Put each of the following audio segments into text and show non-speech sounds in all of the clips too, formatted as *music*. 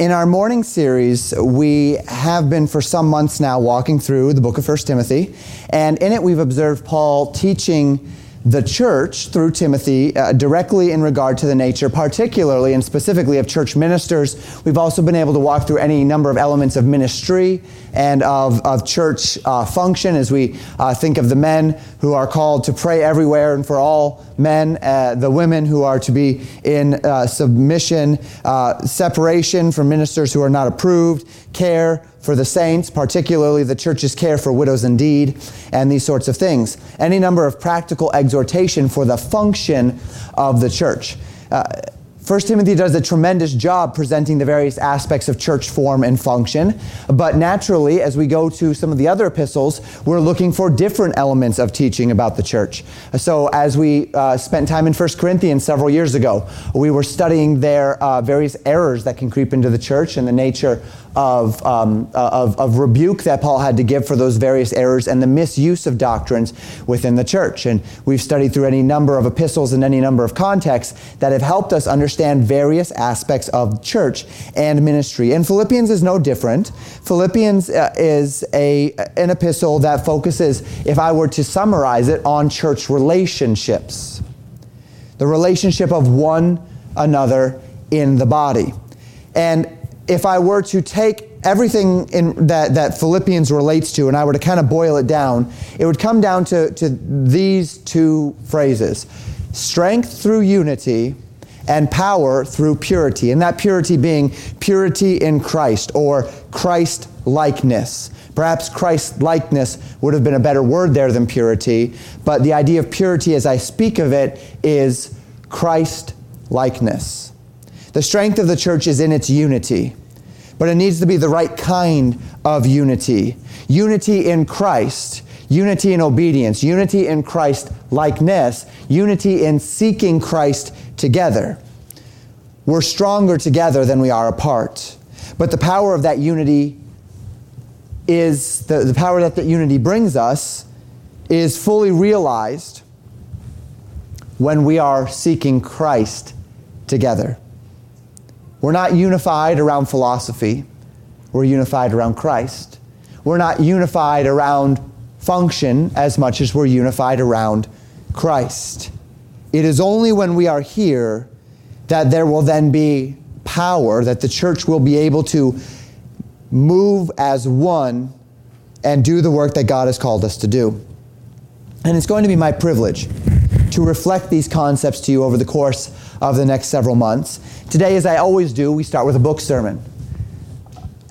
In our morning series, we have been for some months now walking through the book of 1 Timothy, and in it we've observed Paul teaching the church through Timothy uh, directly in regard to the nature, particularly and specifically of church ministers. We've also been able to walk through any number of elements of ministry and of, of church uh, function as we uh, think of the men who are called to pray everywhere and for all men, uh, the women who are to be in uh, submission, uh, separation from ministers who are not approved, care for the saints, particularly the church's care for widows indeed, and these sorts of things. Any number of practical exhortation for the function of the church. Uh, 1 Timothy does a tremendous job presenting the various aspects of church form and function. But naturally, as we go to some of the other epistles, we're looking for different elements of teaching about the church. So, as we uh, spent time in 1 Corinthians several years ago, we were studying their uh, various errors that can creep into the church and the nature of, um, uh, of, of, rebuke that Paul had to give for those various errors and the misuse of doctrines within the church. And we've studied through any number of epistles and any number of contexts that have helped us understand various aspects of church and ministry. And Philippians is no different. Philippians uh, is a, an epistle that focuses, if I were to summarize it, on church relationships. The relationship of one another in the body. And if I were to take everything in, that, that Philippians relates to and I were to kind of boil it down, it would come down to, to these two phrases strength through unity and power through purity. And that purity being purity in Christ or Christ likeness. Perhaps Christ likeness would have been a better word there than purity, but the idea of purity as I speak of it is Christ likeness. The strength of the church is in its unity but it needs to be the right kind of unity. Unity in Christ, unity in obedience, unity in Christ likeness, unity in seeking Christ together. We're stronger together than we are apart. But the power of that unity is the, the power that that unity brings us is fully realized when we are seeking Christ together. We're not unified around philosophy. We're unified around Christ. We're not unified around function as much as we're unified around Christ. It is only when we are here that there will then be power, that the church will be able to move as one and do the work that God has called us to do. And it's going to be my privilege to reflect these concepts to you over the course of the next several months. Today, as I always do, we start with a book sermon.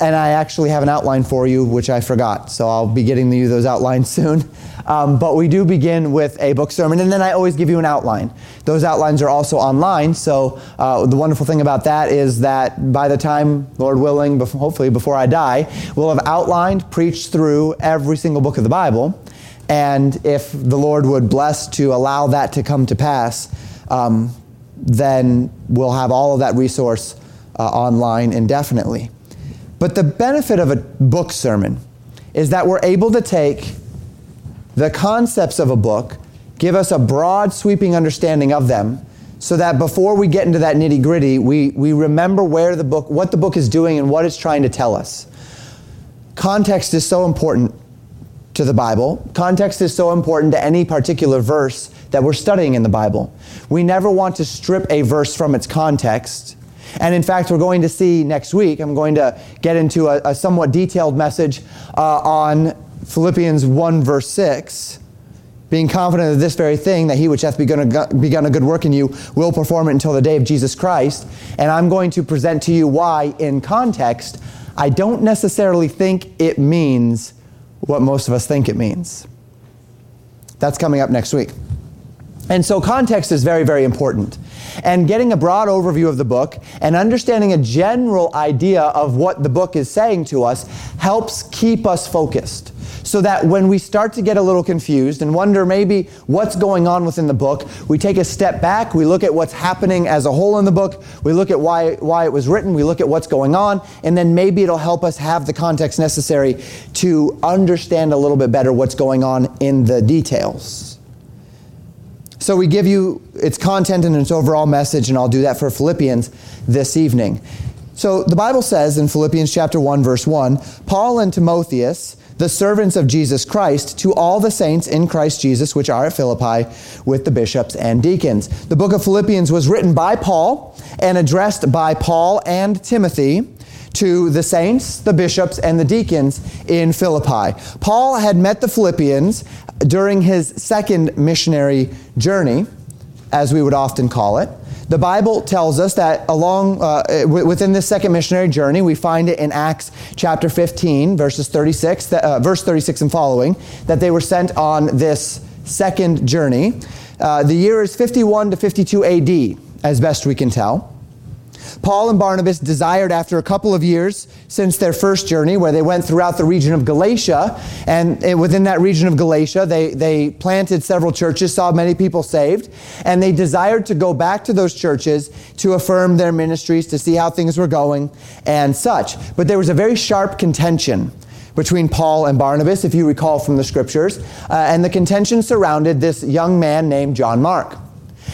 And I actually have an outline for you, which I forgot, so I'll be getting you those outlines *laughs* soon. Um, but we do begin with a book sermon, and then I always give you an outline. Those outlines are also online, so uh, the wonderful thing about that is that by the time, Lord willing, hopefully before I die, we'll have outlined, preached through every single book of the Bible. And if the Lord would bless to allow that to come to pass, um, then we'll have all of that resource uh, online indefinitely. But the benefit of a book sermon is that we're able to take the concepts of a book, give us a broad, sweeping understanding of them, so that before we get into that nitty gritty, we, we remember where the book, what the book is doing and what it's trying to tell us. Context is so important to the Bible. Context is so important to any particular verse that we're studying in the Bible. We never want to strip a verse from its context. And in fact, we're going to see next week, I'm going to get into a, a somewhat detailed message uh, on Philippians 1, verse 6 being confident of this very thing, that he which hath begun a, begun a good work in you will perform it until the day of Jesus Christ. And I'm going to present to you why, in context, I don't necessarily think it means what most of us think it means. That's coming up next week. And so context is very, very important. And getting a broad overview of the book and understanding a general idea of what the book is saying to us helps keep us focused. So that when we start to get a little confused and wonder maybe what's going on within the book, we take a step back, we look at what's happening as a whole in the book, we look at why, why it was written, we look at what's going on, and then maybe it'll help us have the context necessary to understand a little bit better what's going on in the details. So we give you its content and its overall message, and I'll do that for Philippians this evening. So the Bible says in Philippians chapter 1 verse 1, Paul and Timotheus, the servants of Jesus Christ, to all the saints in Christ Jesus which are at Philippi with the bishops and deacons. The book of Philippians was written by Paul and addressed by Paul and Timothy to the saints, the bishops, and the deacons in Philippi. Paul had met the Philippians during his second missionary journey, as we would often call it. The Bible tells us that along uh, within this second missionary journey, we find it in Acts chapter 15, verses 36, uh, verse 36 and following, that they were sent on this second journey. Uh, the year is 51 to 52 AD, as best we can tell. Paul and Barnabas desired, after a couple of years since their first journey, where they went throughout the region of Galatia, and within that region of Galatia, they, they planted several churches, saw many people saved, and they desired to go back to those churches to affirm their ministries, to see how things were going, and such. But there was a very sharp contention between Paul and Barnabas, if you recall from the scriptures, uh, and the contention surrounded this young man named John Mark.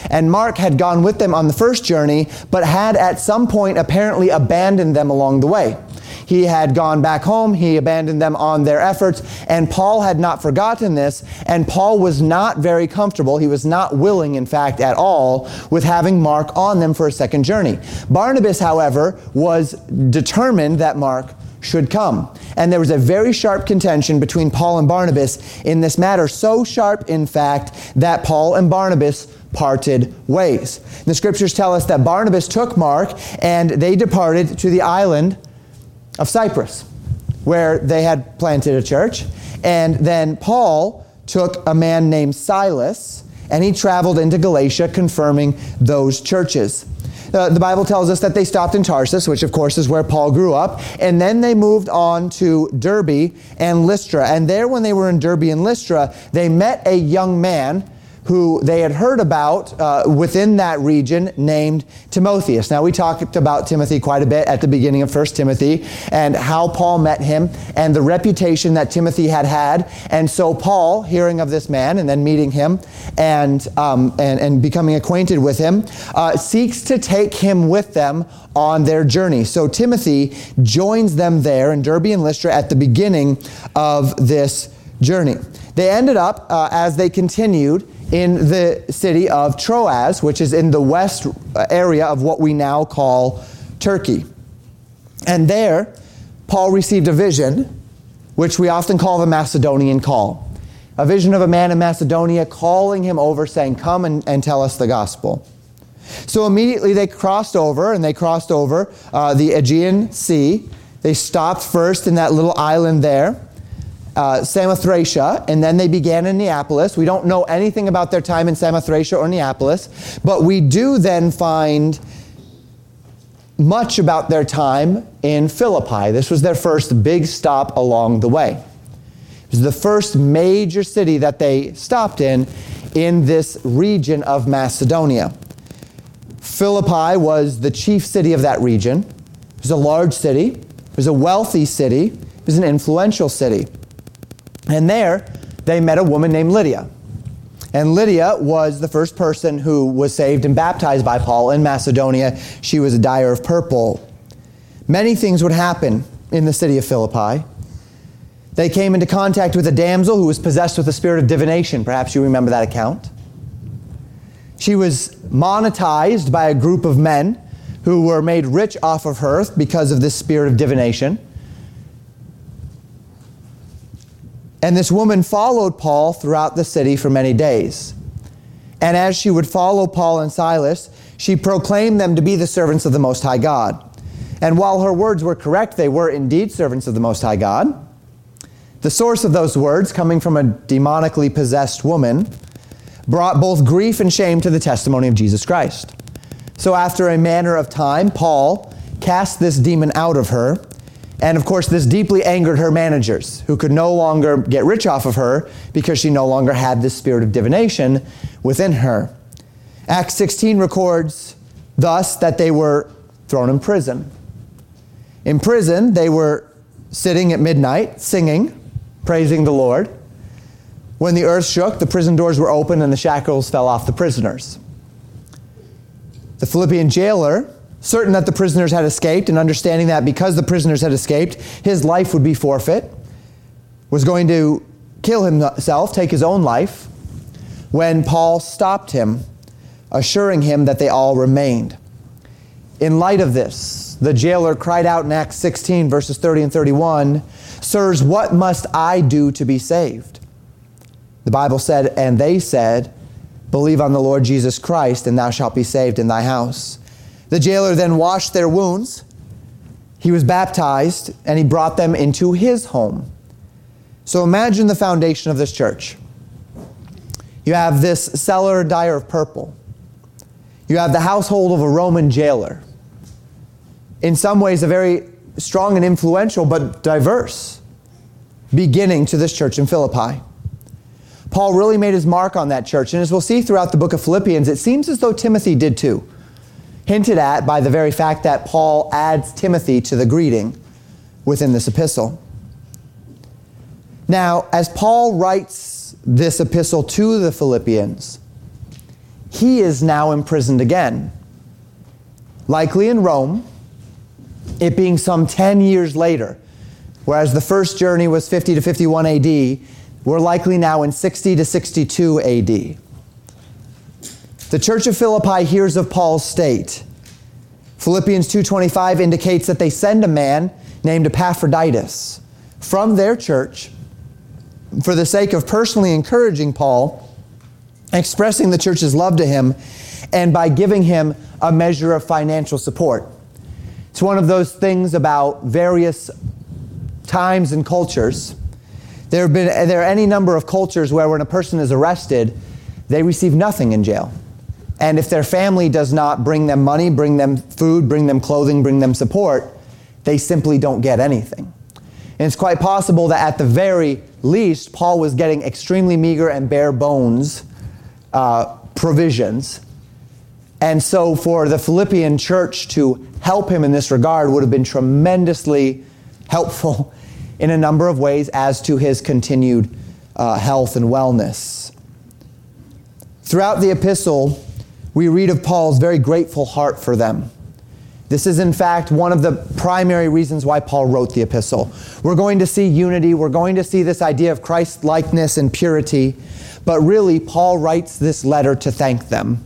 And Mark had gone with them on the first journey, but had at some point apparently abandoned them along the way. He had gone back home, he abandoned them on their efforts, and Paul had not forgotten this, and Paul was not very comfortable. He was not willing, in fact, at all, with having Mark on them for a second journey. Barnabas, however, was determined that Mark should come. And there was a very sharp contention between Paul and Barnabas in this matter, so sharp, in fact, that Paul and Barnabas parted ways. The scriptures tell us that Barnabas took Mark and they departed to the island of Cyprus, where they had planted a church. And then Paul took a man named Silas and he traveled into Galatia confirming those churches. Uh, the Bible tells us that they stopped in Tarsus, which of course is where Paul grew up, and then they moved on to Derbe and Lystra. And there, when they were in Derbe and Lystra, they met a young man who they had heard about uh, within that region named Timotheus. Now, we talked about Timothy quite a bit at the beginning of 1 Timothy and how Paul met him and the reputation that Timothy had had. And so, Paul, hearing of this man and then meeting him and, um, and, and becoming acquainted with him, uh, seeks to take him with them on their journey. So, Timothy joins them there in Derbe and Lystra at the beginning of this journey. They ended up, uh, as they continued, in the city of Troas, which is in the west area of what we now call Turkey. And there, Paul received a vision, which we often call the Macedonian call. A vision of a man in Macedonia calling him over, saying, Come and, and tell us the gospel. So immediately they crossed over, and they crossed over uh, the Aegean Sea. They stopped first in that little island there uh, Samothracia, and then they began in Neapolis. We don't know anything about their time in Samothracia or Neapolis, but we do then find much about their time in Philippi. This was their first big stop along the way. It was the first major city that they stopped in in this region of Macedonia. Philippi was the chief city of that region. It was a large city, it was a wealthy city, it was an influential city. And there, they met a woman named Lydia. And Lydia was the first person who was saved and baptized by Paul in Macedonia. She was a dyer of purple. Many things would happen in the city of Philippi. They came into contact with a damsel who was possessed with a spirit of divination. Perhaps you remember that account. She was monetized by a group of men who were made rich off of her because of this spirit of divination. And this woman followed Paul throughout the city for many days. And as she would follow Paul and Silas, she proclaimed them to be the servants of the Most High God. And while her words were correct, they were indeed servants of the Most High God. The source of those words, coming from a demonically possessed woman, brought both grief and shame to the testimony of Jesus Christ. So, after a manner of time, Paul cast this demon out of her and of course, this deeply angered her managers, who could no longer get rich off of her because she no longer had this spirit of divination within her. Acts 16 records thus that they were thrown in prison. In prison, they were sitting at midnight, singing, praising the Lord. When the earth shook, the prison doors were opened and the shackles fell off the prisoners. The Philippian jailer certain that the prisoners had escaped and understanding that because the prisoners had escaped, his life would be forfeit, was going to kill himself, take his own life, when Paul stopped him, assuring him that they all remained. In light of this, the jailer cried out in Acts 16, verses 30 and 31 Sirs, what must I do to be saved? The Bible said, And they said, Believe on the Lord Jesus Christ, and thou shalt be saved in thy house. The jailer then washed their wounds. He was baptized, and he brought them into his home. So imagine the foundation of this church. You have this seller dyer of purple. You have the household of a Roman jailer. In some ways, a very strong and influential, but diverse beginning to this church in Philippi. Paul really made his mark on that church, and as we'll see throughout the book of Philippians, it seems as though Timothy did too. Hinted at by the very fact that Paul adds Timothy to the greeting within this epistle. Now, as Paul writes this epistle to the Philippians, he is now imprisoned again, likely in Rome, it being some 10 years later. Whereas the first journey was 50 to 51 AD, we're likely now in 60 to 62 AD. The church of Philippi hears of Paul's state. Philippians 2:25 indicates that they send a man named Epaphroditus from their church for the sake of personally encouraging Paul, expressing the church's love to him, and by giving him a measure of financial support. It's one of those things about various times and cultures. There have been there are any number of cultures where when a person is arrested, they receive nothing in jail. And if their family does not bring them money, bring them food, bring them clothing, bring them support, they simply don't get anything. And it's quite possible that at the very least, Paul was getting extremely meager and bare bones uh, provisions and so for the Philippian church to help him in this regard would have been tremendously helpful *laughs* in a number of ways as to his continued uh, health and wellness. Throughout the epistle, we read of Paul's very grateful heart for them. This is, in fact, one of the primary reasons why Paul wrote the epistle. We're going to see unity, we're going to see this idea of Christ likeness and purity, but really, Paul writes this letter to thank them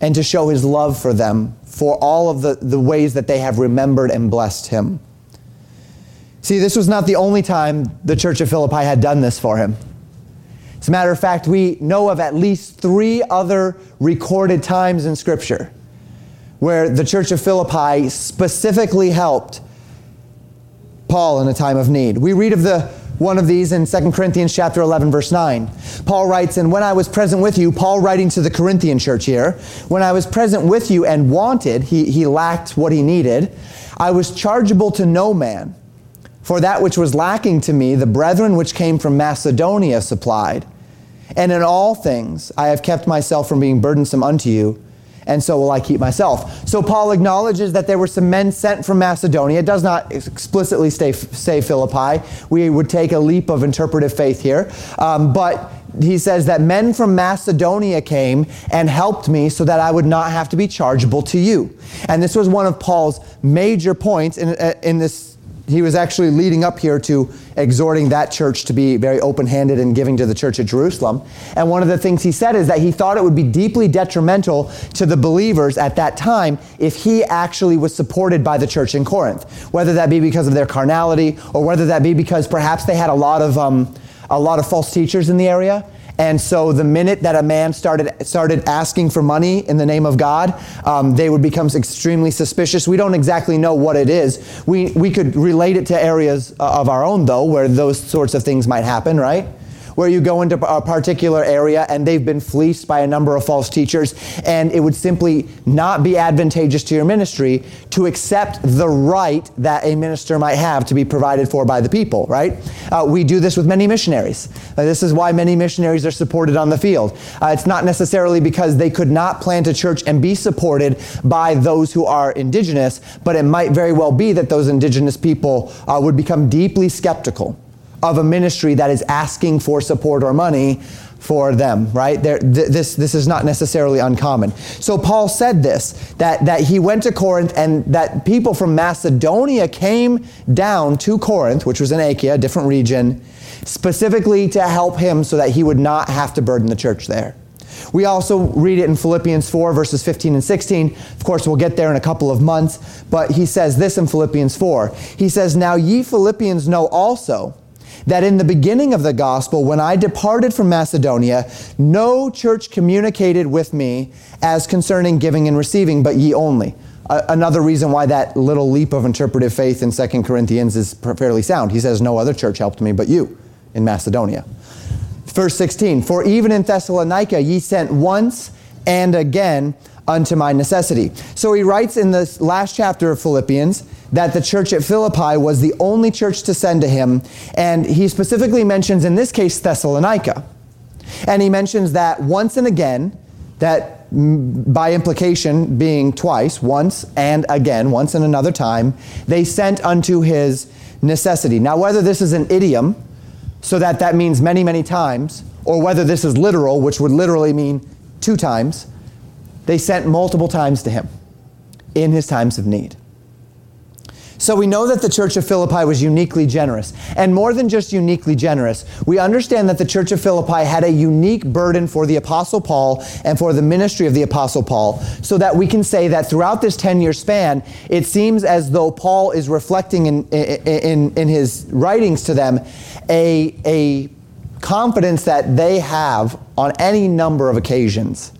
and to show his love for them for all of the, the ways that they have remembered and blessed him. See, this was not the only time the church of Philippi had done this for him. As a matter of fact, we know of at least three other recorded times in Scripture where the church of Philippi specifically helped Paul in a time of need. We read of the one of these in 2 Corinthians chapter 11 verse 9. Paul writes, "And when I was present with you, Paul writing to the Corinthian church here, when I was present with you and wanted, he, he lacked what he needed, I was chargeable to no man. For that which was lacking to me, the brethren which came from Macedonia supplied. And in all things I have kept myself from being burdensome unto you, and so will I keep myself. So Paul acknowledges that there were some men sent from Macedonia. It does not explicitly say, say Philippi. We would take a leap of interpretive faith here. Um, but he says that men from Macedonia came and helped me so that I would not have to be chargeable to you. And this was one of Paul's major points in, uh, in this he was actually leading up here to exhorting that church to be very open handed and giving to the church at Jerusalem. And one of the things he said is that he thought it would be deeply detrimental to the believers at that time if he actually was supported by the church in Corinth, whether that be because of their carnality or whether that be because perhaps they had a lot of, um, a lot of false teachers in the area and so the minute that a man started started asking for money in the name of God, um, they would become extremely suspicious. We don't exactly know what it is. We we could relate it to areas uh, of our own though, where those sorts of things might happen, right? Where you go into a particular area and they've been fleeced by a number of false teachers, and it would simply not be advantageous to your ministry to accept the right that a minister might have to be provided for by the people, right? Uh, we do this with many missionaries. Uh, this is why many missionaries are supported on the field. Uh, it's not necessarily because they could not plant a church and be supported by those who are indigenous, but it might very well be that those indigenous people uh, would become deeply skeptical of a ministry that is asking for support or money for them, right? Th- this, this is not necessarily uncommon. So Paul said this that, that he went to Corinth and that people from Macedonia came down to Corinth, which was in Achaia, a different region, specifically to help him so that he would not have to burden the church there. We also read it in Philippians 4, verses 15 and 16. Of course, we'll get there in a couple of months, but he says this in Philippians 4. He says, Now ye Philippians know also that in the beginning of the gospel, when I departed from Macedonia, no church communicated with me as concerning giving and receiving, but ye only. another reason why that little leap of interpretive faith in 2 Corinthians is fairly sound. He says, No other church helped me but you in Macedonia. Verse 16, For even in Thessalonica ye sent once and again unto my necessity. So he writes in this last chapter of Philippians that the church at Philippi was the only church to send to him. And he specifically mentions in this case Thessalonica. And he mentions that once and again, that by implication being twice, once and again, once and another time, they sent unto his necessity. Now, whether this is an idiom, so that that means many, many times, or whether this is literal, which would literally mean two times, they sent multiple times to him in his times of need. So we know that the church of Philippi was uniquely generous. And more than just uniquely generous, we understand that the church of Philippi had a unique burden for the Apostle Paul and for the ministry of the Apostle Paul, so that we can say that throughout this 10 year span, it seems as though Paul is reflecting in, in, in his writings to them a, a confidence that they have on any number of occasions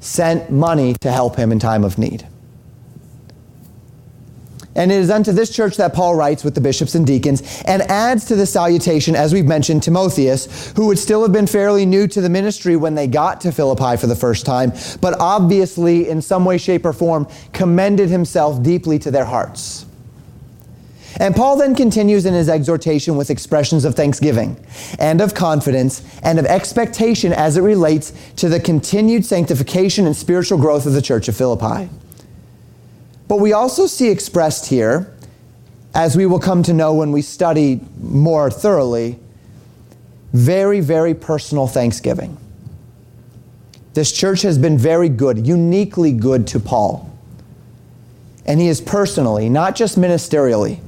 sent money to help him in time of need. And it is unto this church that Paul writes with the bishops and deacons and adds to the salutation, as we've mentioned, Timotheus, who would still have been fairly new to the ministry when they got to Philippi for the first time, but obviously, in some way, shape, or form, commended himself deeply to their hearts. And Paul then continues in his exhortation with expressions of thanksgiving and of confidence and of expectation as it relates to the continued sanctification and spiritual growth of the church of Philippi. But we also see expressed here, as we will come to know when we study more thoroughly, very, very personal thanksgiving. This church has been very good, uniquely good to Paul. And he is personally, not just ministerially,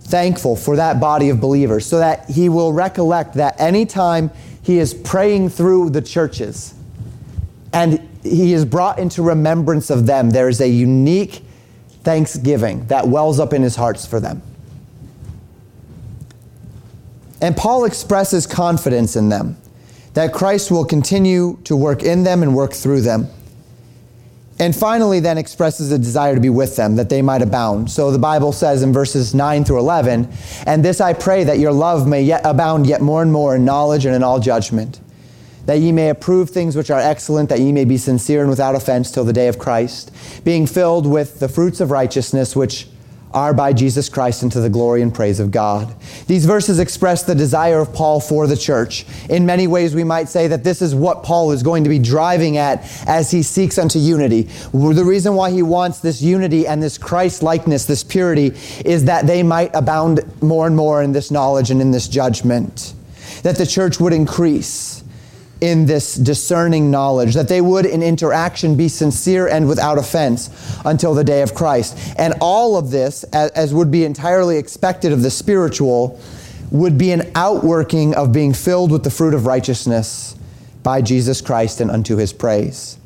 thankful for that body of believers so that he will recollect that anytime he is praying through the churches and he is brought into remembrance of them, there is a unique thanksgiving that wells up in his hearts for them. And Paul expresses confidence in them that Christ will continue to work in them and work through them. And finally, then expresses a desire to be with them, that they might abound. So the Bible says in verses 9 through 11, And this I pray, that your love may yet abound yet more and more in knowledge and in all judgment that ye may approve things which are excellent, that ye may be sincere and without offense till the day of Christ, being filled with the fruits of righteousness which are by Jesus Christ unto the glory and praise of God. These verses express the desire of Paul for the church. In many ways, we might say that this is what Paul is going to be driving at as he seeks unto unity. The reason why he wants this unity and this Christ likeness, this purity, is that they might abound more and more in this knowledge and in this judgment, that the church would increase in this discerning knowledge, that they would in interaction be sincere and without offense until the day of Christ. And all of this, as, would be entirely expected of the spiritual, would be an outworking of being filled with the fruit of righteousness by Jesus Christ and unto his praise.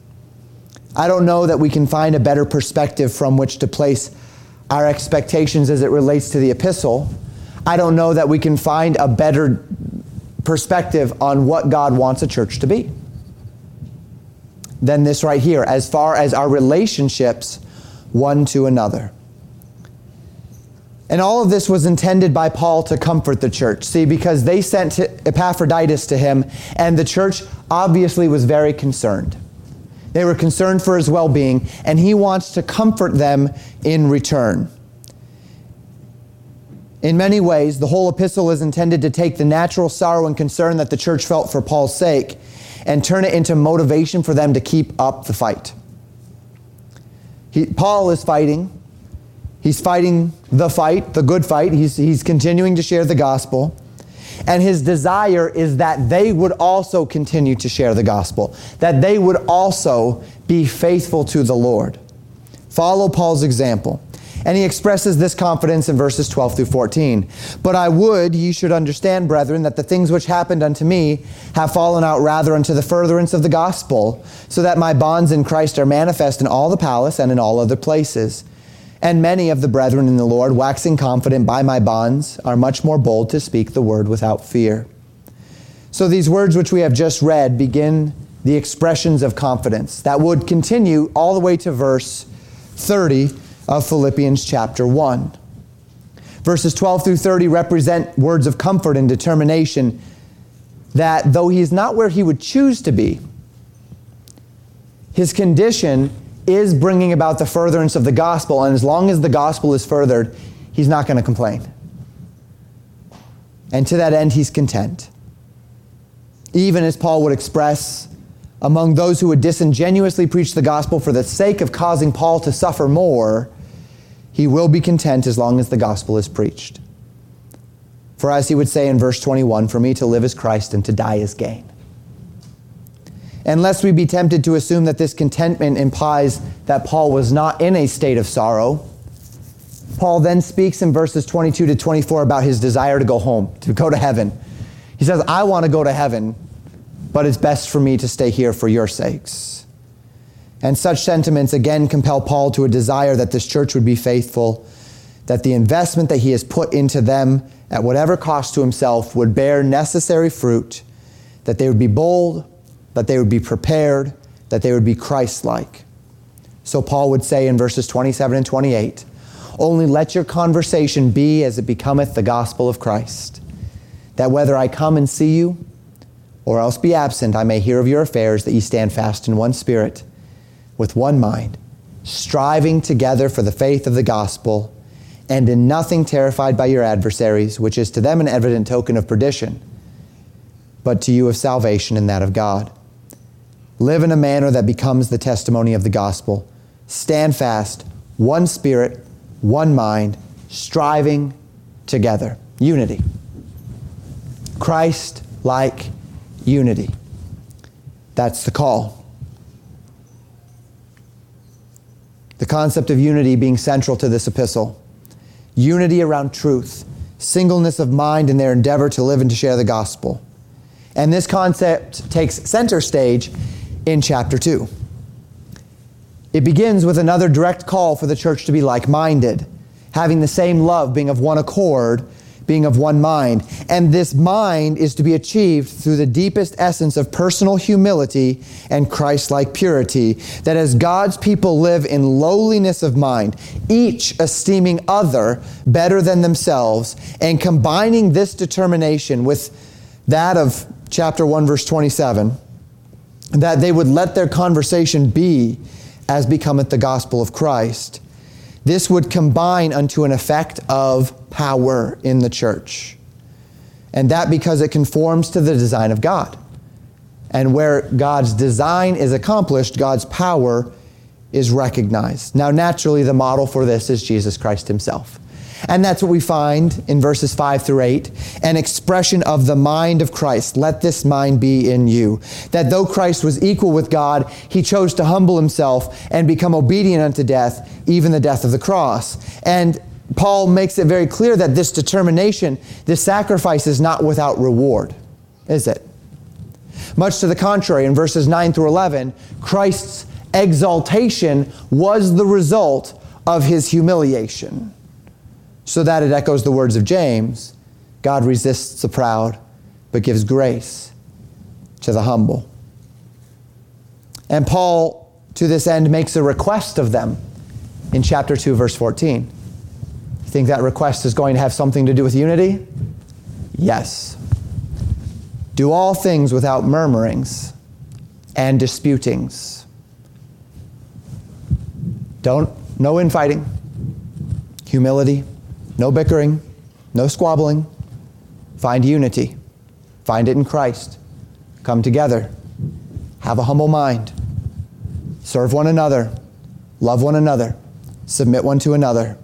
I don't know that we can find a better perspective from which to place our expectations as it relates to the epistle. I don't know that we can find a better perspective on what God wants a church to be than this right here, as far as our relationships one to another. And all of this was intended by Paul to comfort the church. See, because they sent Epaphroditus to him, and the church obviously was very concerned. They were concerned for his well being, and he wants to comfort them in return. In many ways, the whole epistle is intended to take the natural sorrow and concern that the church felt for Paul's sake and turn it into motivation for them to keep up the fight. He, Paul is fighting. He's fighting the fight, the good fight. He's, he's continuing to share the gospel. And his desire is that they would also continue to share the gospel, that they would also be faithful to the Lord. Follow Paul's example. And he expresses this confidence in verses 12 through 14. But I would ye should understand, brethren, that the things which happened unto me have fallen out rather unto the furtherance of the gospel, so that my bonds in Christ are manifest in all the palace and in all other places. And many of the brethren in the Lord, waxing confident by my bonds, are much more bold to speak the word without fear. So these words which we have just read begin the expressions of confidence that would continue all the way to verse 30 of Philippians chapter 1. Verses 12 through 30 represent words of comfort and determination that though he is not where he would choose to be, his condition is bringing about the furtherance of the gospel, and as long as the gospel is furthered, he's not going to complain. And to that end, he's content. Even as Paul would express among those who would disingenuously preach the gospel for the sake of causing Paul to suffer more, he will be content as long as the gospel is preached. For as he would say in verse 21, for me to live is Christ and to die is gain. Unless we be tempted to assume that this contentment implies that Paul was not in a state of sorrow, Paul then speaks in verses 22 to 24 about his desire to go home, to go to heaven. He says, I want to go to heaven, but it's best for me to stay here for your sakes. And such sentiments again compel Paul to a desire that this church would be faithful, that the investment that he has put into them at whatever cost to himself would bear necessary fruit, that they would be bold, that they would be prepared, that they would be Christ like. So Paul would say in verses 27 and 28 Only let your conversation be as it becometh the gospel of Christ, that whether I come and see you, or else be absent, I may hear of your affairs, that ye stand fast in one spirit with one mind, striving together for the faith of the gospel, and in nothing terrified by your adversaries, which is to them an evident token of perdition, but to you of salvation and that of God. Live in a manner that becomes the testimony of the gospel. Stand fast, one spirit, one mind, striving together. Unity. Christ like unity. That's the call. The concept of unity being central to this epistle. Unity around truth, singleness of mind in their endeavor to live and to share the gospel. And this concept takes center stage in chapter 2. It begins with another direct call for the church to be like minded, having the same love, being of one accord, being of one mind. And this mind is to be achieved through the deepest essence of personal humility and Christ like purity, that as God's people live in lowliness of mind, each esteeming other better than themselves, and combining this determination with that of chapter 1, verse 27, that they would let their conversation be as becometh the gospel of Christ this would combine unto an effect of power in the church. And that because it conforms to the design of God. And where God's design is accomplished, God's power is recognized. Now, naturally, the model for this is Jesus Christ Himself. And that's what we find in verses 5 through 8 an expression of the mind of Christ. Let this mind be in you. That though Christ was equal with God, he chose to humble himself and become obedient unto death, even the death of the cross. And Paul makes it very clear that this determination, this sacrifice is not without reward, is it? Much to the contrary, in verses 9 through 11, Christ's exaltation was the result of his humiliation so that it echoes the words of James God resists the proud, but gives grace to the humble. And Paul, to this end, makes a request of them in chapter 2, verse 14. Think that request is going to have something to do with unity? Yes. Do all things without murmurings and disputings. Don't, no infighting, humility, no bickering, no squabbling. Find unity. Find it in Christ. Come together. Have a humble mind. Serve one another. Love one another. Submit one to another.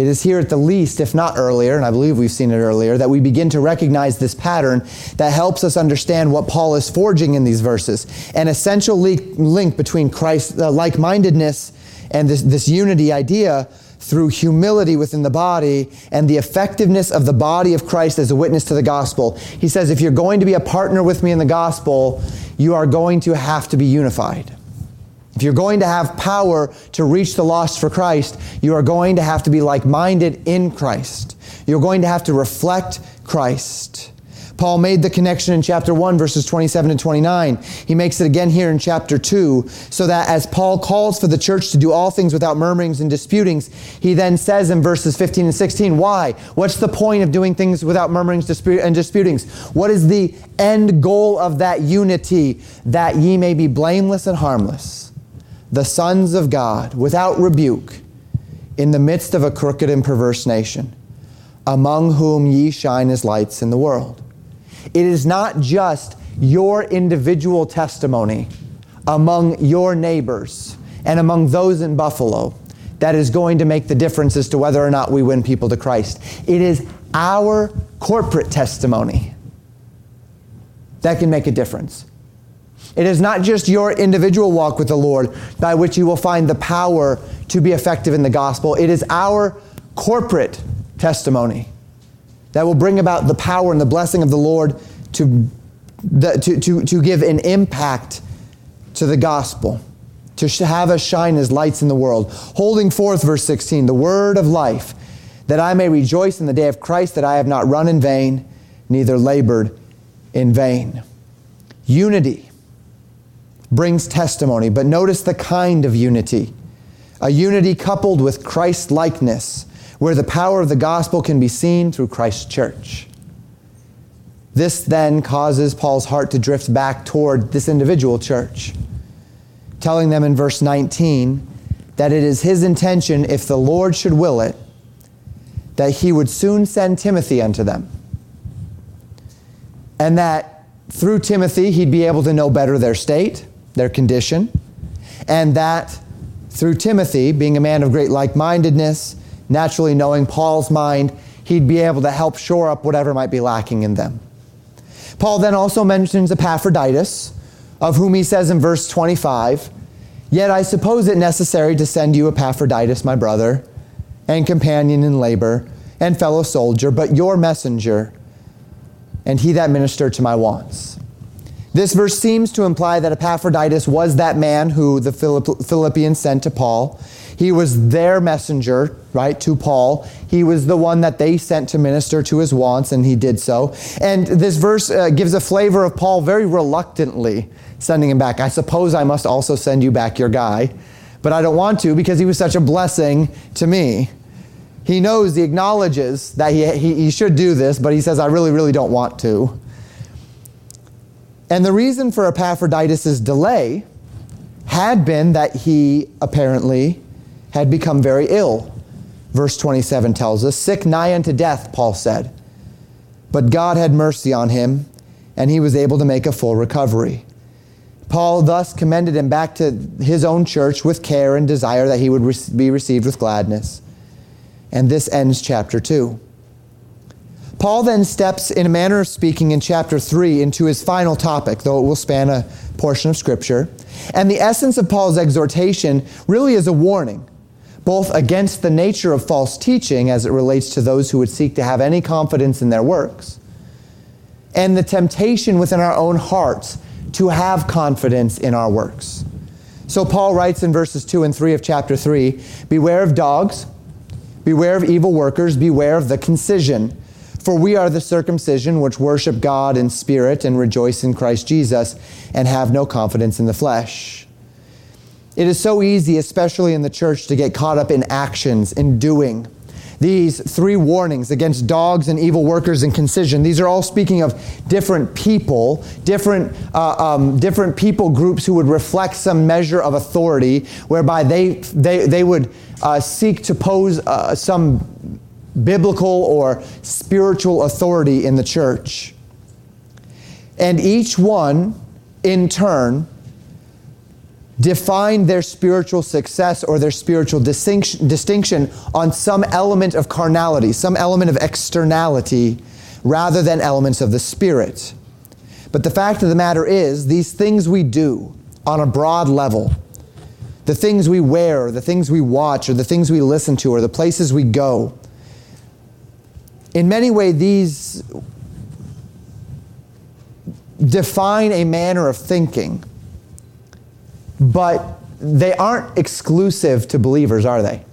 It is here at the least, if not earlier, and I believe we've seen it earlier, that we begin to recognize this pattern that helps us understand what Paul is forging in these verses. An essential link between Christ, uh, like mindedness and this, this unity idea through humility within the body and the effectiveness of the body of Christ as a witness to the gospel. He says, if you're going to be a partner with me in the gospel, you are going to have to be unified. If you're going to have power to reach the lost for Christ, you are going to have to be like minded in Christ. You're going to have to reflect Christ. Paul made the connection in chapter 1, verses 27 and 29. He makes it again here in chapter 2, so that as Paul calls for the church to do all things without murmurings and disputings, he then says in verses 15 and 16, why? What's the point of doing things without murmurings and disputings? What is the end goal of that unity? That ye may be blameless and harmless the sons of God without rebuke in the midst of a crooked and perverse nation, among whom ye shine as lights in the world. It is not just your individual testimony among your neighbors and among those in Buffalo that is going to make the difference as to whether or not we win people to Christ. It is our corporate testimony that can make a difference. It is not just your individual walk with the Lord by which you will find the power to be effective in the gospel. It is our corporate testimony that will bring about the power and the blessing of the Lord to, the, to, to, to give an impact to the gospel, to have us shine as lights in the world. Holding forth, verse 16, the word of life, that I may rejoice in the day of Christ, that I have not run in vain, neither labored in vain. Unity brings testimony, but notice the kind of unity. A unity coupled with Christ likeness, where the power of the gospel can be seen through Christ's church. This then causes Paul's heart to drift back toward this individual church, telling them in verse 19 that it is his intention, if the Lord should will it, that he would soon send Timothy unto them. And that through Timothy, he'd be able to know better their state, their condition, and that through Timothy, being a man of great like mindedness, naturally knowing Paul's mind, he'd be able to help shore up whatever might be lacking in them. Paul then also mentions Epaphroditus, of whom he says in verse 25, Yet I suppose it necessary to send you Epaphroditus, my brother, and companion in labor, and fellow soldier, but your messenger, and he that ministered to my wants. This verse seems to imply that Epaphroditus was that man who the Philippians sent to Paul. He was their messenger, right, to Paul. He was the one that they sent to minister to his wants, and he did so. And this verse uh, gives a flavor of Paul very reluctantly sending him back. I suppose I must also send you back your guy, but I don't want to because he was such a blessing to me. He knows, he acknowledges that he, he, he should do this, but he says, I really, really don't want to. And the reason for Epaphroditus' delay had been that he apparently had become very ill. Verse 27 tells us, sick nigh unto death, Paul said. But God had mercy on him, and he was able to make a full recovery. Paul thus commended him back to his own church with care and desire that he would be received with gladness. And this ends chapter 2. Paul then steps, in a manner of speaking, in chapter 3 into his final topic, though it will span a portion of Scripture. And the essence of Paul's exhortation really is a warning, both against the nature of false teaching as it relates to those who would seek to have any confidence in their works, and the temptation within our own hearts to have confidence in our works. So Paul writes in verses 2 and 3 of chapter 3 Beware of dogs, beware of evil workers, beware of the concision for we are the circumcision which worship God in spirit and rejoice in Christ Jesus and have no confidence in the flesh. It is so easy, especially in the church, to get caught up in actions, in doing. These three warnings against dogs and evil workers and concision, these are all speaking of different people, different, uh, um, different people groups who would reflect some measure of authority, whereby they, they, they would uh, seek to pose uh, some biblical or spiritual authority in the church. And each one, in turn, defined their spiritual success or their spiritual distinction, on some element of carnality, some element of externality, rather than elements of the Spirit. But the fact of the matter is, these things we do on a broad level, the things we wear, the things we watch, or the things we listen to, or the places we go, in many ways, these define a manner of thinking, but they aren't exclusive to believers, are they?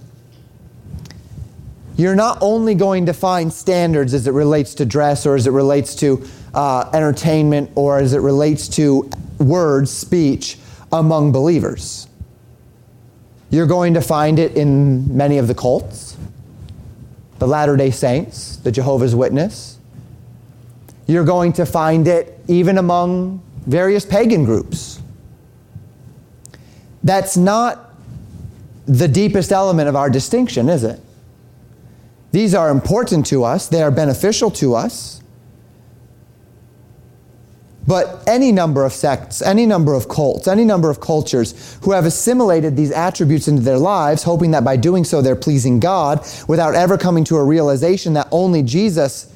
You're not only going to find standards as it relates to dress or as it relates to uh, entertainment or as it relates to words, speech among believers. You're going to find it in many of the cults, the Latter day Saints, the Jehovah's Witness. You're going to find it even among various pagan groups. That's not the deepest element of our distinction, is it? These are important to us, they are beneficial to us. But any number of sects, any number of cults, any number of cultures who have assimilated these attributes into their lives, hoping that by doing so they're pleasing God, without ever coming to a realization that only Jesus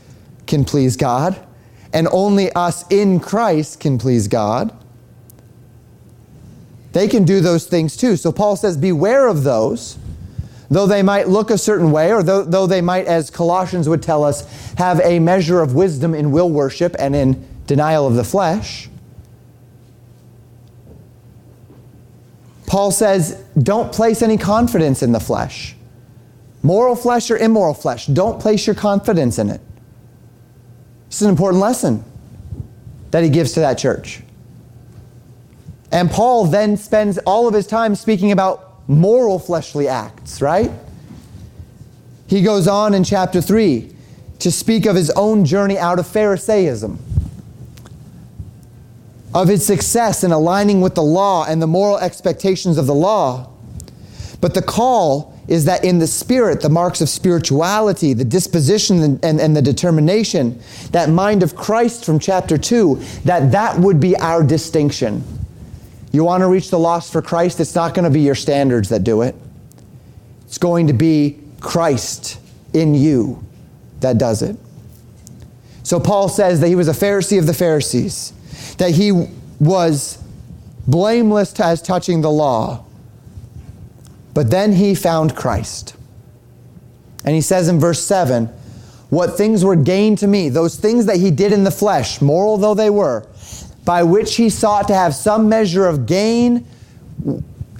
can please God and only us in Christ can please God, they can do those things too. So Paul says, Beware of those though they might look a certain way, or though, though they might, as Colossians would tell us, have a measure of wisdom in will worship and in denial of the flesh, Paul says, don't place any confidence in the flesh. Moral flesh or immoral flesh, don't place your confidence in it. Is an important lesson that he gives to that church. And Paul then spends all of his time speaking about moral fleshly acts, right? He goes on in chapter 3 to speak of his own journey out of Pharisaism, of his success in aligning with the law and the moral expectations of the law. But the call is that in the spirit, the marks of spirituality, the disposition and, and, and, the determination, that mind of Christ from chapter 2, that that would be our distinction. You want to reach the lost for Christ? It's not going to be your standards that do it. It's going to be Christ in you that does it. So Paul says that he was a Pharisee of the Pharisees, that he was blameless as touching the law. But then he found Christ. And he says in verse 7 what things were gained to me, those things that he did in the flesh, moral though they were, by which he sought to have some measure of gain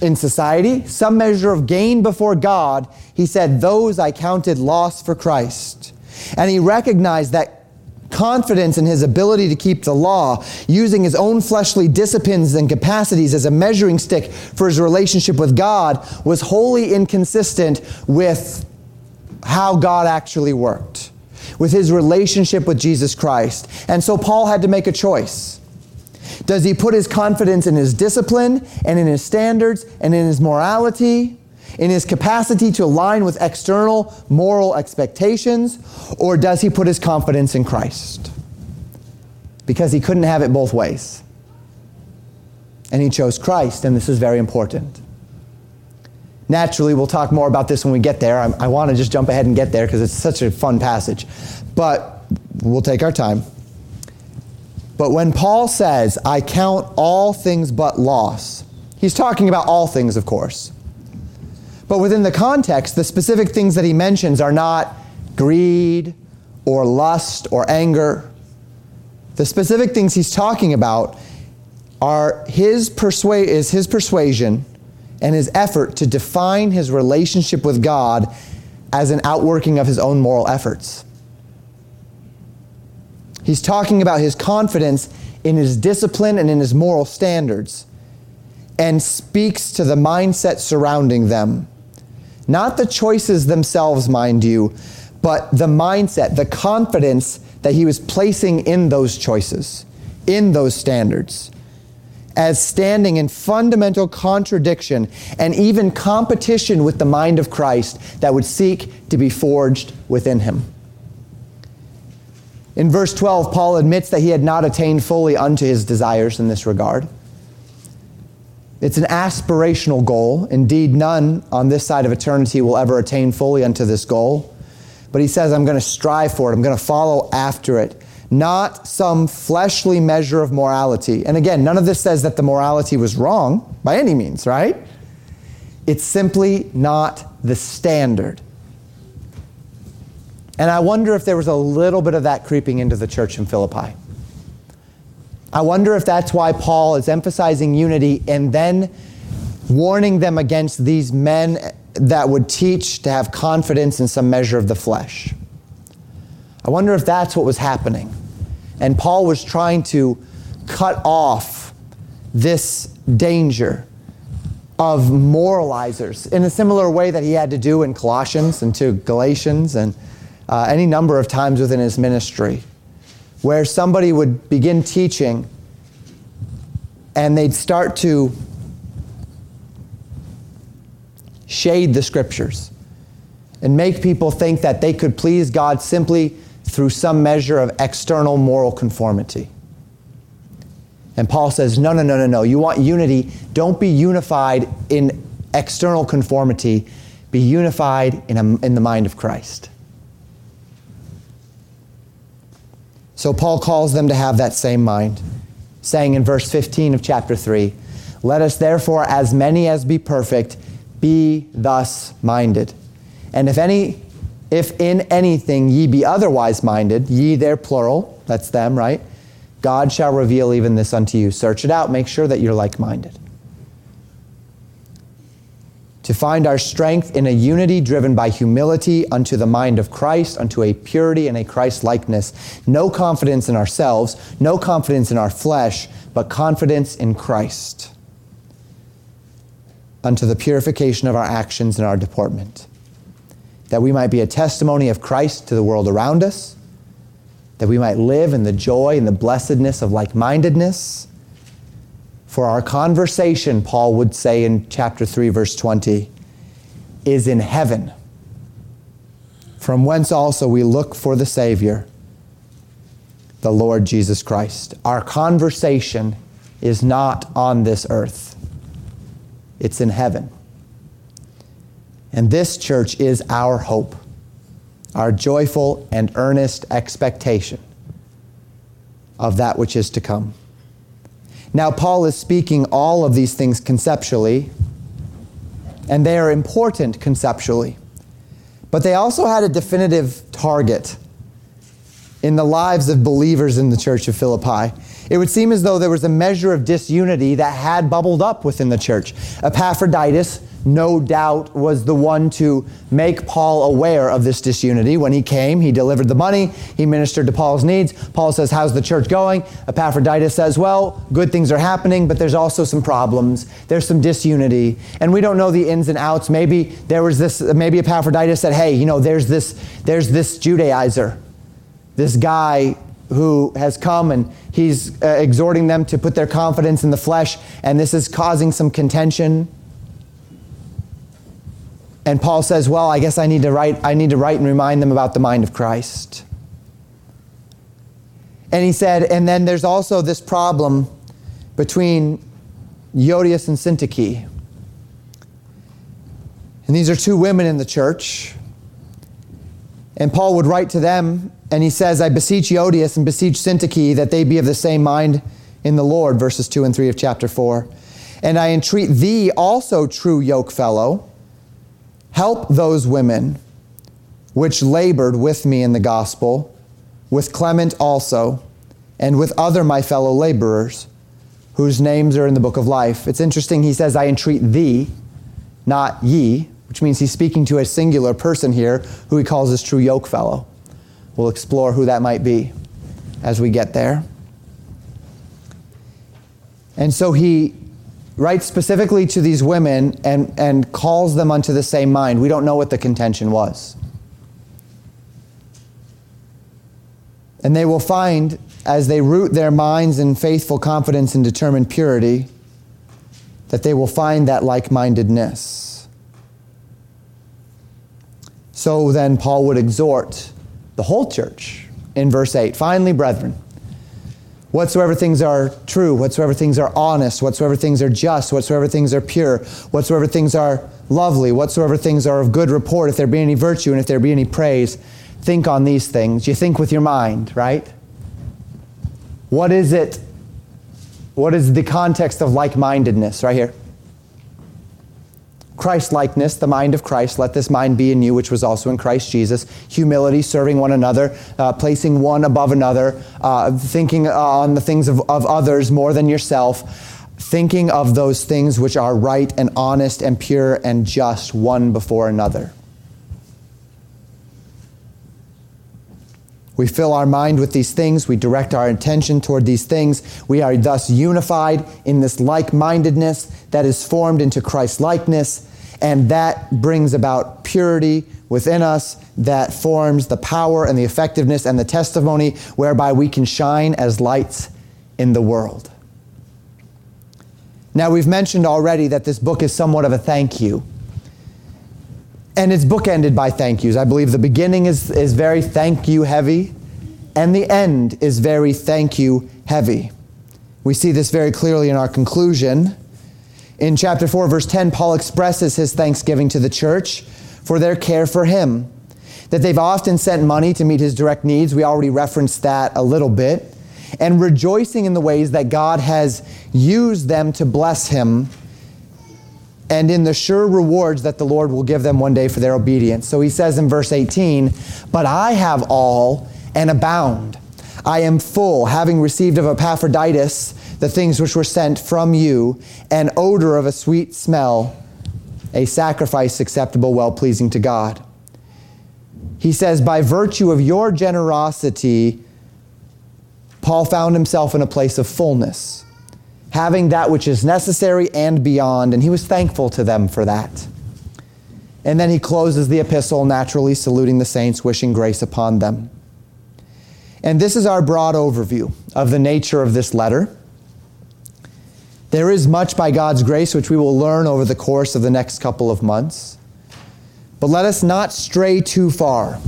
in society, some measure of gain before God, he said, Those I counted loss for Christ. And he recognized that confidence in his ability to keep the law, using his own fleshly disciplines and capacities as a measuring stick for his relationship with God, was wholly inconsistent with how God actually worked, with his relationship with Jesus Christ. And so Paul had to make a choice. Does he put his confidence in his discipline and in his standards and in his morality, in his capacity to align with external moral expectations, or does he put his confidence in Christ? Because he couldn't have it both ways. And he chose Christ, and this is very important. Naturally, we'll talk more about this when we get there. I, I want to just jump ahead and get there because it's such a fun passage. But we'll take our time. But when Paul says, I count all things but loss, he's talking about all things, of course. But within the context, the specific things that he mentions are not greed or lust or anger. The specific things he's talking about are his persua- is his persuasion and his effort to define his relationship with God as an outworking of his own moral efforts. He's talking about his confidence in his discipline and in his moral standards and speaks to the mindset surrounding them. Not the choices themselves, mind you, but the mindset, the confidence that he was placing in those choices, in those standards, as standing in fundamental contradiction and even competition with the mind of Christ that would seek to be forged within him. In verse 12, Paul admits that he had not attained fully unto his desires in this regard. It's an aspirational goal. Indeed, none on this side of eternity will ever attain fully unto this goal. But he says, I'm going to strive for it. I'm going to follow after it. Not some fleshly measure of morality. And again, none of this says that the morality was wrong by any means, right? It's simply not the standard. And I wonder if there was a little bit of that creeping into the church in Philippi. I wonder if that's why Paul is emphasizing unity and then warning them against these men that would teach to have confidence in some measure of the flesh. I wonder if that's what was happening. And Paul was trying to cut off this danger of moralizers in a similar way that he had to do in Colossians and to Galatians and uh, any number of times within his ministry, where somebody would begin teaching and they'd start to shade the scriptures and make people think that they could please God simply through some measure of external moral conformity. And Paul says, no, no, no, no, no. You want unity. Don't be unified in external conformity. Be unified in, a, in the mind of Christ. So Paul calls them to have that same mind, saying in verse 15 of chapter 3 Let us therefore, as many as be perfect, be thus minded. And if any if in anything ye be otherwise minded, ye there plural, that's them, right? God shall reveal even this unto you. Search it out, make sure that you're like minded. To find our strength in a unity driven by humility unto the mind of Christ, unto a purity and a Christ likeness. No confidence in ourselves, no confidence in our flesh, but confidence in Christ unto the purification of our actions and our deportment, that we might be a testimony of Christ to the world around us, that we might live in the joy and the blessedness of like mindedness. For our conversation, Paul would say in chapter 3, verse 20, is in heaven, from whence also we look for the Savior, the Lord Jesus Christ. Our conversation is not on this earth it's in heaven. And this church is our hope, our joyful and earnest expectation of that which is to come. Now, Paul is speaking all of these things conceptually, and they are important conceptually. But they also had a definitive target in the lives of believers in the church of Philippi. It would seem as though there was a measure of disunity that had bubbled up within the church. Epaphroditus, no doubt, was the one to make Paul aware of this disunity. When he came, he delivered the money, he ministered to Paul's needs. Paul says, How's the church going? Epaphroditus says, Well, good things are happening, but there's also some problems. There's some disunity, and we don't know the ins and outs. Maybe there was this, maybe Epaphroditus said, Hey, you know, there's this, there's this Judaizer this guy who has come and he's uh, exhorting them to put their confidence in the flesh, and this is causing some contention. And Paul says, Well, I guess I need to write, I need to write and remind them about the mind of Christ. And he said, and then there's also this problem between Euodias and Syntyche. And these are two women in the church. And Paul would write to them and he says, I beseech Euodias and beseech Syntyche that they be of the same mind in the Lord, verses 2 and 3 of chapter 4. And I entreat thee also, true yoke fellow, help those women which labored with me in the gospel, with Clement also, and with other my fellow laborers, whose names are in the book of life. It's interesting, he says, I entreat thee, not ye, which means he's speaking to a singular person here who he calls his true yoke fellow. We'll explore who that might be as we get there. And so he writes specifically to these women and, and calls them unto the same mind. We don't know what the contention was. And they will find, as they root their minds in faithful confidence and determined purity, that they will find that like mindedness. So then, Paul would exhort the whole church in verse 8. Finally, brethren, Whatsoever things are true, whatsoever things are honest, whatsoever things are just, whatsoever things are pure, whatsoever things are lovely, whatsoever things are of good report, if there be any virtue and if there be any praise, think on these things. You think with your mind, right? What is it? What is the context of like mindedness right here? Christ likeness, the mind of Christ, let this mind be in you, which was also in Christ Jesus. Humility, serving one another, uh, placing one above another, uh, thinking uh, on the things of, of others more than yourself, thinking of those things which are right and honest and pure and just one before another. We fill our mind with these things. We direct our attention toward these things. We are thus unified in this like mindedness that is formed into Christ likeness and that brings about purity within us that forms the power and the effectiveness and the testimony whereby we can shine as lights in the world. Now, we've mentioned already that this book is somewhat of a thank you. And it's bookended by thank yous. I believe the beginning is, is very thank you heavy, and the end is very thank you heavy. We see this very clearly in our conclusion in chapter 4, verse 10, Paul expresses his thanksgiving to the church for their care for him. That they've often sent money to meet his direct needs. We already referenced that a little bit. And rejoicing in the ways that God has used them to bless him and in the sure rewards that the Lord will give them one day for their obedience. So he says in verse 18, But I have all and abound. I am full, having received of Epaphroditus the things which were sent from you, an odor of a sweet smell, a sacrifice acceptable, well pleasing to God. He says, By virtue of your generosity, Paul found himself in a place of fullness, having that which is necessary and beyond, and he was thankful to them for that. And then he closes the epistle, naturally saluting the saints, wishing grace upon them. And this is our broad overview of the nature of this letter. There is much by God's grace which we will learn over the course of the next couple of months. But let us not stray too far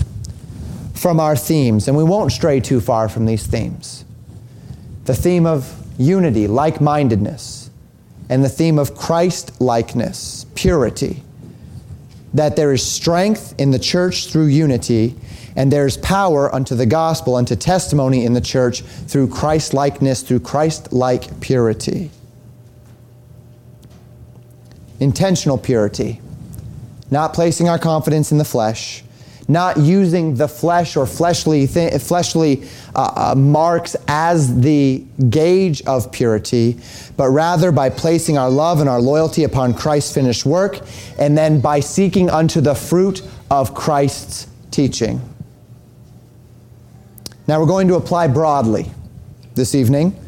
from our themes, and we won't stray too far from these themes. The theme of unity, like mindedness, and the theme of Christ likeness, purity. That there is strength in the church through unity, and there is power unto the gospel, unto testimony in the church through Christ likeness, through Christ like purity intentional purity, not placing our confidence in the flesh, not using the flesh or fleshly fleshly uh, uh, marks as the gauge of purity, but rather by placing our love and our loyalty upon Christ's finished work, and then by seeking unto the fruit of Christ's teaching. Now we're going to apply broadly this evening.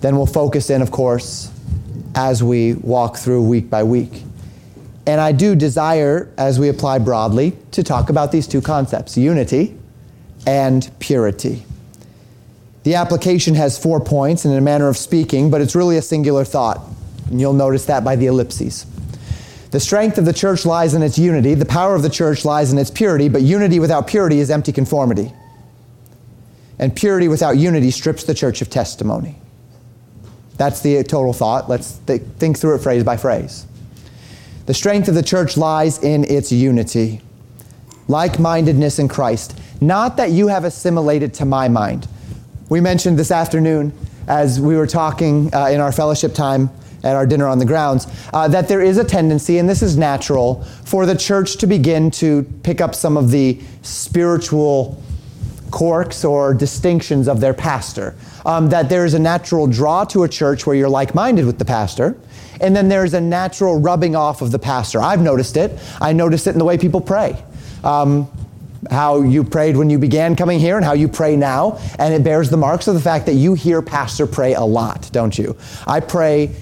Then we'll focus in, of course, as we walk through week by week. And I do desire, as we apply broadly, to talk about these two concepts unity and purity. The application has four points in a manner of speaking, but it's really a singular thought. And you'll notice that by the ellipses. The strength of the church lies in its unity, the power of the church lies in its purity, but unity without purity is empty conformity. And purity without unity strips the church of testimony. That's the total thought. Let's th- think through it phrase by phrase. The strength of the church lies in its unity, like mindedness in Christ. Not that you have assimilated to my mind. We mentioned this afternoon as we were talking uh, in our fellowship time at our dinner on the grounds uh, that there is a tendency, and this is natural, for the church to begin to pick up some of the spiritual quirks or distinctions of their pastor. Um, that there is a natural draw to a church where you're like minded with the pastor, and then there's a natural rubbing off of the pastor. I've noticed it. I noticed it in the way people pray. Um, how you prayed when you began coming here and how you pray now, and it bears the marks of the fact that you hear pastor pray a lot, don't you? I pray,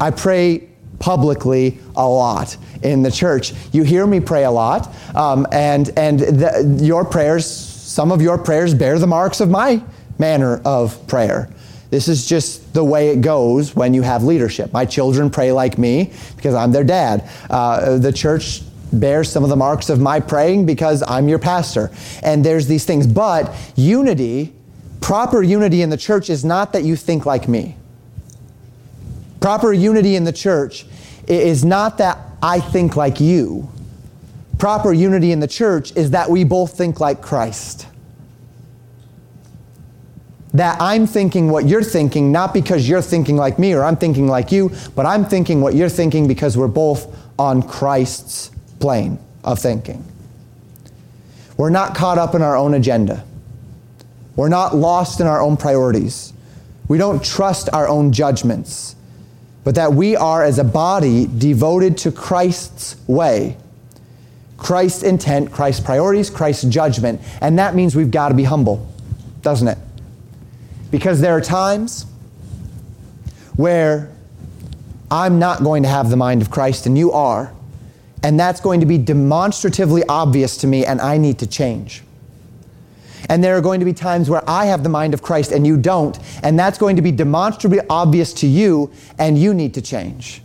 I pray publicly a lot in the church. You hear me pray a lot, um, and and the, your prayers some of your prayers bear the marks of my manner of prayer. This is just the way it goes when you have leadership. My children pray like me because I'm their dad. Uh, the church bears some of the marks of my praying because I'm your pastor. And there's these things. But unity Proper unity in the church is not that you think like me. Proper unity in the church is not that I think like you. Proper unity in the church is that we both think like Christ. That I'm thinking what you're thinking, not because you're thinking like me or I'm thinking like you, but I'm thinking what you're thinking because we're both on Christ's plane of thinking. We're not caught up in our own agenda. We're not lost in our own priorities. We don't trust our own judgments, but that we are, as a body, devoted to Christ's way, Christ's intent, Christ's priorities, Christ's judgment. And that means we've got to be humble, doesn't it? Because there are times where I'm not going to have the mind of Christ and you are, and that's going to be demonstratively obvious to me, and I need to change. And there are going to be times where I have the mind of Christ and you don't, and that's going to be demonstrably obvious to you, and you need to change.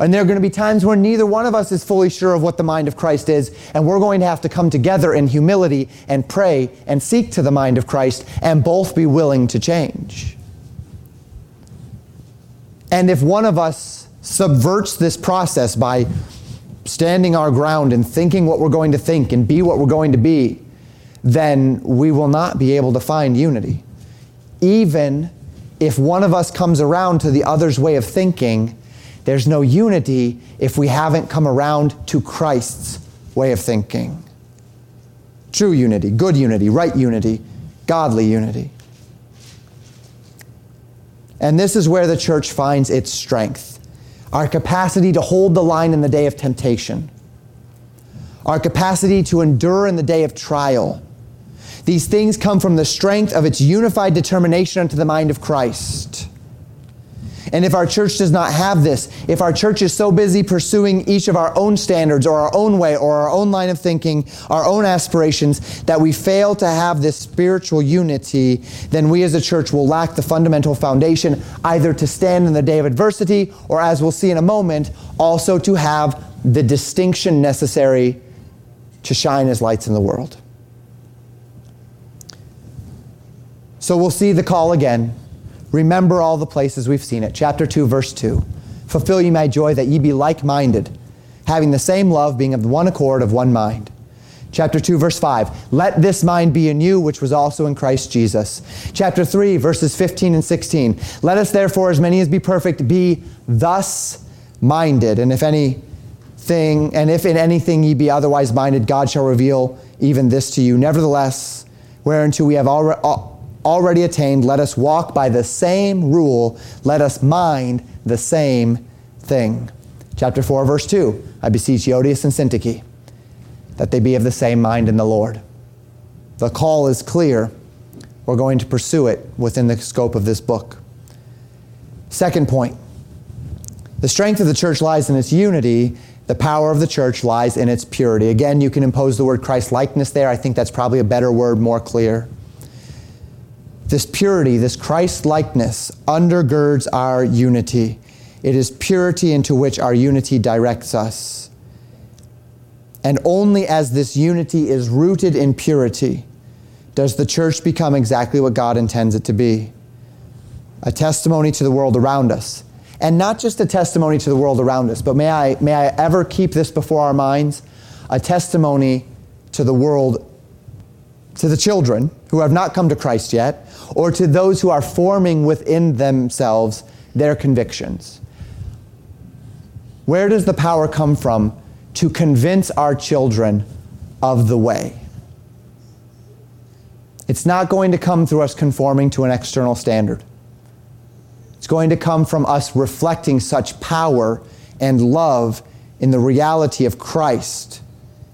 And there are going to be times where neither one of us is fully sure of what the mind of Christ is, and we're going to have to come together in humility and pray and seek to the mind of Christ and both be willing to change. And if one of us subverts this process by standing our ground and thinking what we're going to think and be what we're going to be, then we will not be able to find unity. Even if one of us comes around to the other's way of thinking, there's no unity if we haven't come around to Christ's way of thinking. True unity, good unity, right unity, godly unity. And this is where the church finds its strength our capacity to hold the line in the day of temptation, our capacity to endure in the day of trial. These things come from the strength of its unified determination unto the mind of Christ. And if our church does not have this, if our church is so busy pursuing each of our own standards or our own way or our own line of thinking, our own aspirations, that we fail to have this spiritual unity, then we as a church will lack the fundamental foundation either to stand in the day of adversity or, as we'll see in a moment, also to have the distinction necessary to shine as lights in the world. So we'll see the call again. Remember all the places we've seen it. Chapter 2, verse 2. Fulfill ye my joy that ye be like minded, having the same love, being of one accord, of one mind. Chapter 2, verse 5. Let this mind be in you, which was also in Christ Jesus. Chapter 3, verses 15 and 16. Let us therefore, as many as be perfect, be thus minded. And if anything, and if in anything ye be otherwise minded, God shall reveal even this to you. Nevertheless, whereunto we have already already attained, let us walk by the same rule, let us mind the same thing. Chapter 4, verse 2 I beseech Euodias and Syntyche that they be of the same mind in the Lord. The call is clear. We're going to pursue it within the scope of this book. Second point the strength of the church lies in its unity. The power of the church lies in its purity. Again, you can impose the word Christ likeness there. I think that's probably a better word, more clear. This purity, this Christ likeness, undergirds our unity. It is purity into which our unity directs us. And only as this unity is rooted in purity does the church become exactly what God intends it to be a testimony to the world around us. And not just a testimony to the world around us, but may I, may I ever keep this before our minds? A testimony to the world to the children who have not come to Christ yet, or to those who are forming within themselves their convictions. Where does the power come from to convince our children of the way? It's not going to come through us conforming to an external standard. It's going to come from us reflecting such power and love in the reality of Christ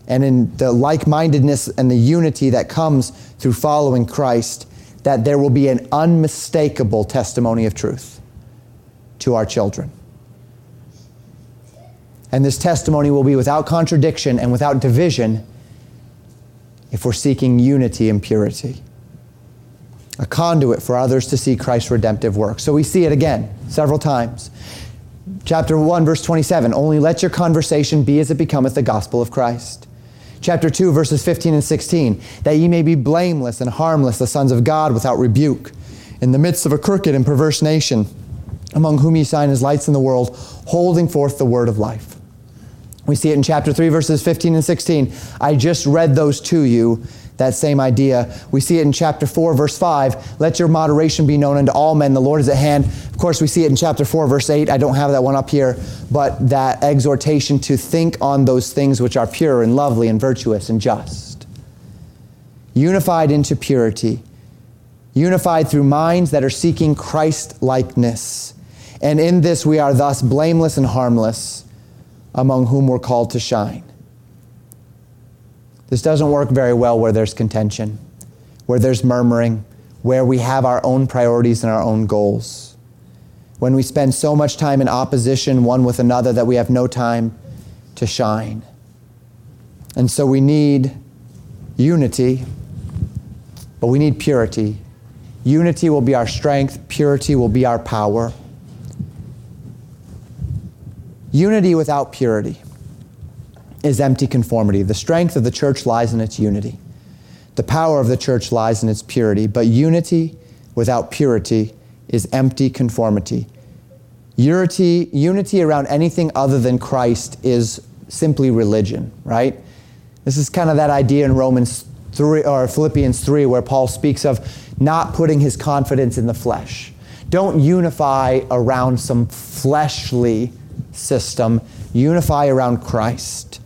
and in the like mindedness and the unity that comes through following Christ, that there will be an unmistakable testimony of truth to our children. And this testimony will be without contradiction and without division if we're seeking unity and purity. A conduit for others to see Christ's redemptive work. So we see it again several times. Chapter 1, verse 27 Only let your conversation be as it becometh the gospel of Christ. Chapter 2, verses 15 and 16, that ye may be blameless and harmless, the sons of God, without rebuke, in the midst of a crooked and perverse nation, among whom ye shine as lights in the world, holding forth the word of life. We see it in chapter 3, verses 15 and 16. I just read those to you that same idea. We see it in chapter 4, verse 5. Let your moderation be known unto all men. The Lord is at hand. Of course, we see it in chapter 4, verse 8. I don't have that one up here, but that exhortation to think on those things which are pure and lovely and virtuous and just. Unified into purity, unified through minds that are seeking Christ likeness. And in this we are thus blameless and harmless, among whom we're called to shine. This doesn't work very well where there's contention, where there's murmuring, where we have our own priorities and our own goals. When we spend so much time in opposition one with another that we have no time to shine. And so we need unity, but we need purity. Unity will be our strength, purity will be our power. Unity without purity is empty conformity. The strength of the church lies in its unity. The power of the church lies in its purity, but unity without purity is empty conformity. Unity, unity around anything other than Christ is simply religion, right? This is kind of that idea in Romans 3 or Philippians 3 where Paul speaks of not putting his confidence in the flesh. Don't unify around some fleshly system, unify around Christ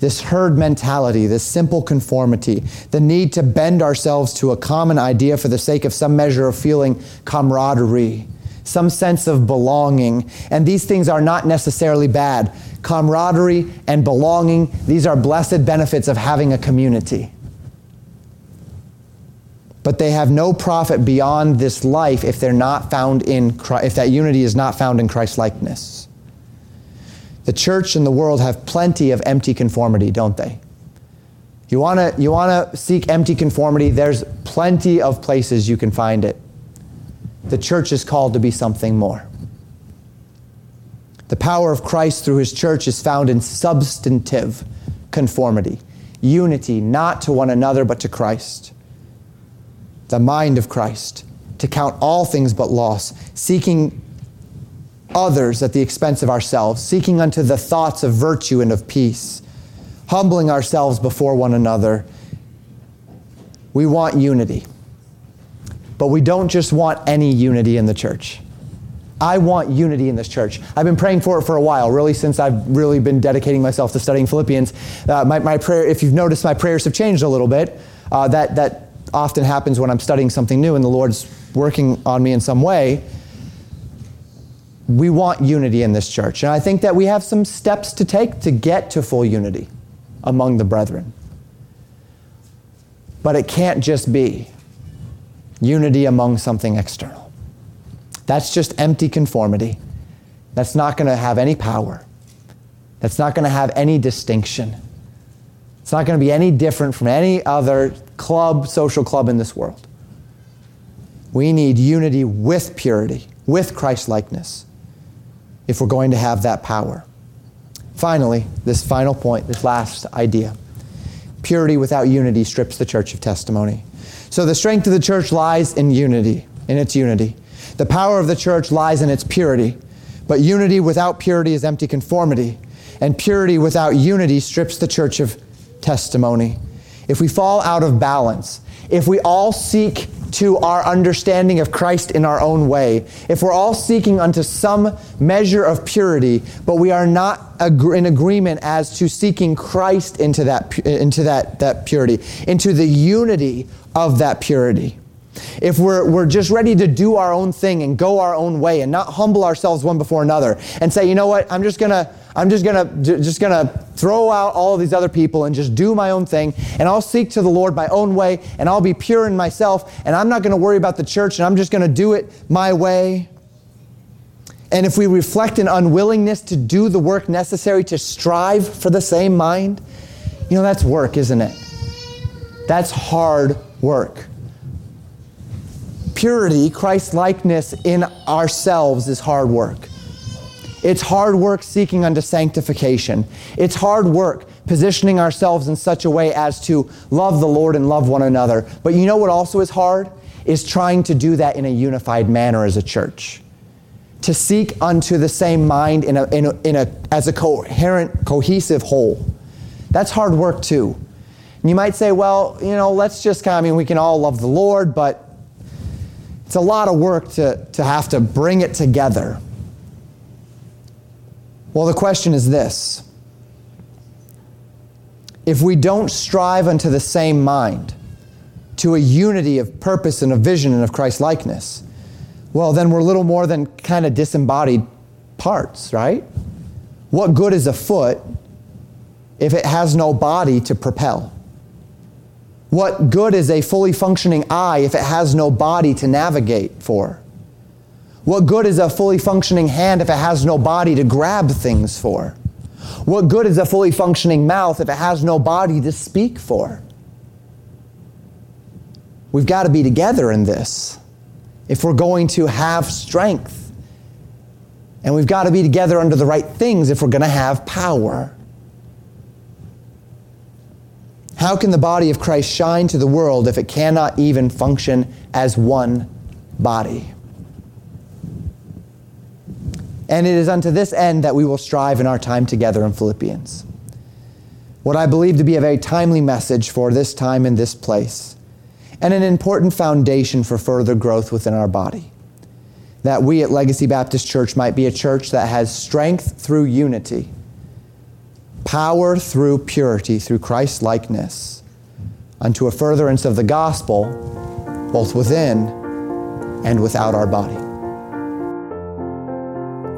this herd mentality, this simple conformity, the need to bend ourselves to a common idea for the sake of some measure of feeling camaraderie, some sense of belonging. And these things are not necessarily bad. Camaraderie and belonging, these are blessed benefits of having a community. But they have no profit beyond this life if they're not found in if that unity is not found in Christ likeness. The church and the world have plenty of empty conformity, don't they? You want to you want to seek empty conformity, there's plenty of places you can find it. The church is called to be something more. The power of Christ through his church is found in substantive conformity, unity not to one another but to Christ. The mind of Christ, to count all things but loss, seeking others at the expense of ourselves, seeking unto the thoughts of virtue and of peace, humbling ourselves before one another. We want unity. But we don't just want any unity in the church. I want unity in this church. I've been praying for it for a while, really, since I've really been dedicating myself to studying Philippians. Uh, my, my, prayer, if you've noticed, my prayers have changed a little bit. Uh, that, that often happens when I'm studying something new and the Lord's working on me in some way we want unity in this church. And I think that we have some steps to take to get to full unity among the brethren. But it can't just be unity among something external. That's just empty conformity. That's not going to have any power. That's not going to have any distinction. It's not going to be any different from any other club, social club in this world. We need unity with purity, with Christ likeness if we're going to have that power. Finally, this final point, this last idea purity without unity strips the church of testimony. So the strength of the church lies in unity, in its unity. The power of the church lies in its purity. But unity without purity is empty conformity. And purity without unity strips the church of testimony. If we fall out of balance, if we all seek to our understanding of Christ in our own way, if we're all seeking unto some measure of purity, but we are not in agreement as to seeking Christ into that, into that, that purity, into the unity of that purity. If we're, we're just ready to do our own thing and go our own way and not humble ourselves one before another and say, you know what, I'm just gonna, I'm just gonna just gonna throw out all these other people and just do my own thing, and I'll seek to the Lord my own way, and I'll be pure in myself, and I'm not gonna worry about the church, and I'm just gonna do it my way. And if we reflect an unwillingness to do the work necessary to strive for the same mind, you know, that's work, isn't it? That's hard work. Purity, Christ likeness in ourselves is hard work. It's hard work seeking unto sanctification. It's hard work positioning ourselves in such a way as to love the Lord and love one another. But you know what also is hard? Is trying to do that in a unified manner as a church. To seek unto the same mind in a, in a, in a, as a coherent, cohesive whole. That's hard work too. And you might say, well, you know, let's just kind of, I mean, we can all love the Lord, but it's a lot of work to, to have to bring it together. Well, the question is this if we don't strive unto the same mind, to a unity of purpose and a vision and of Christ likeness, well, then we're little more than kind of disembodied parts, right? What good is a foot if it has no body to propel? What good is a fully functioning eye if it has no body to navigate for? What good is a fully functioning hand if it has no body to grab things for? What good is a fully functioning mouth if it has no body to speak for? We've got to be together in this if we're going to have strength. And we've got to be together under the right things if we're going to have power. How can the body of Christ shine to the world if it cannot even function as one body? And it is unto this end that we will strive in our time together in Philippians. What I believe to be a very timely message for this time and this place, and an important foundation for further growth within our body. That we at Legacy Baptist Church might be a church that has strength through unity, power through purity, through Christ likeness, unto a furtherance of the gospel, both within and without our body.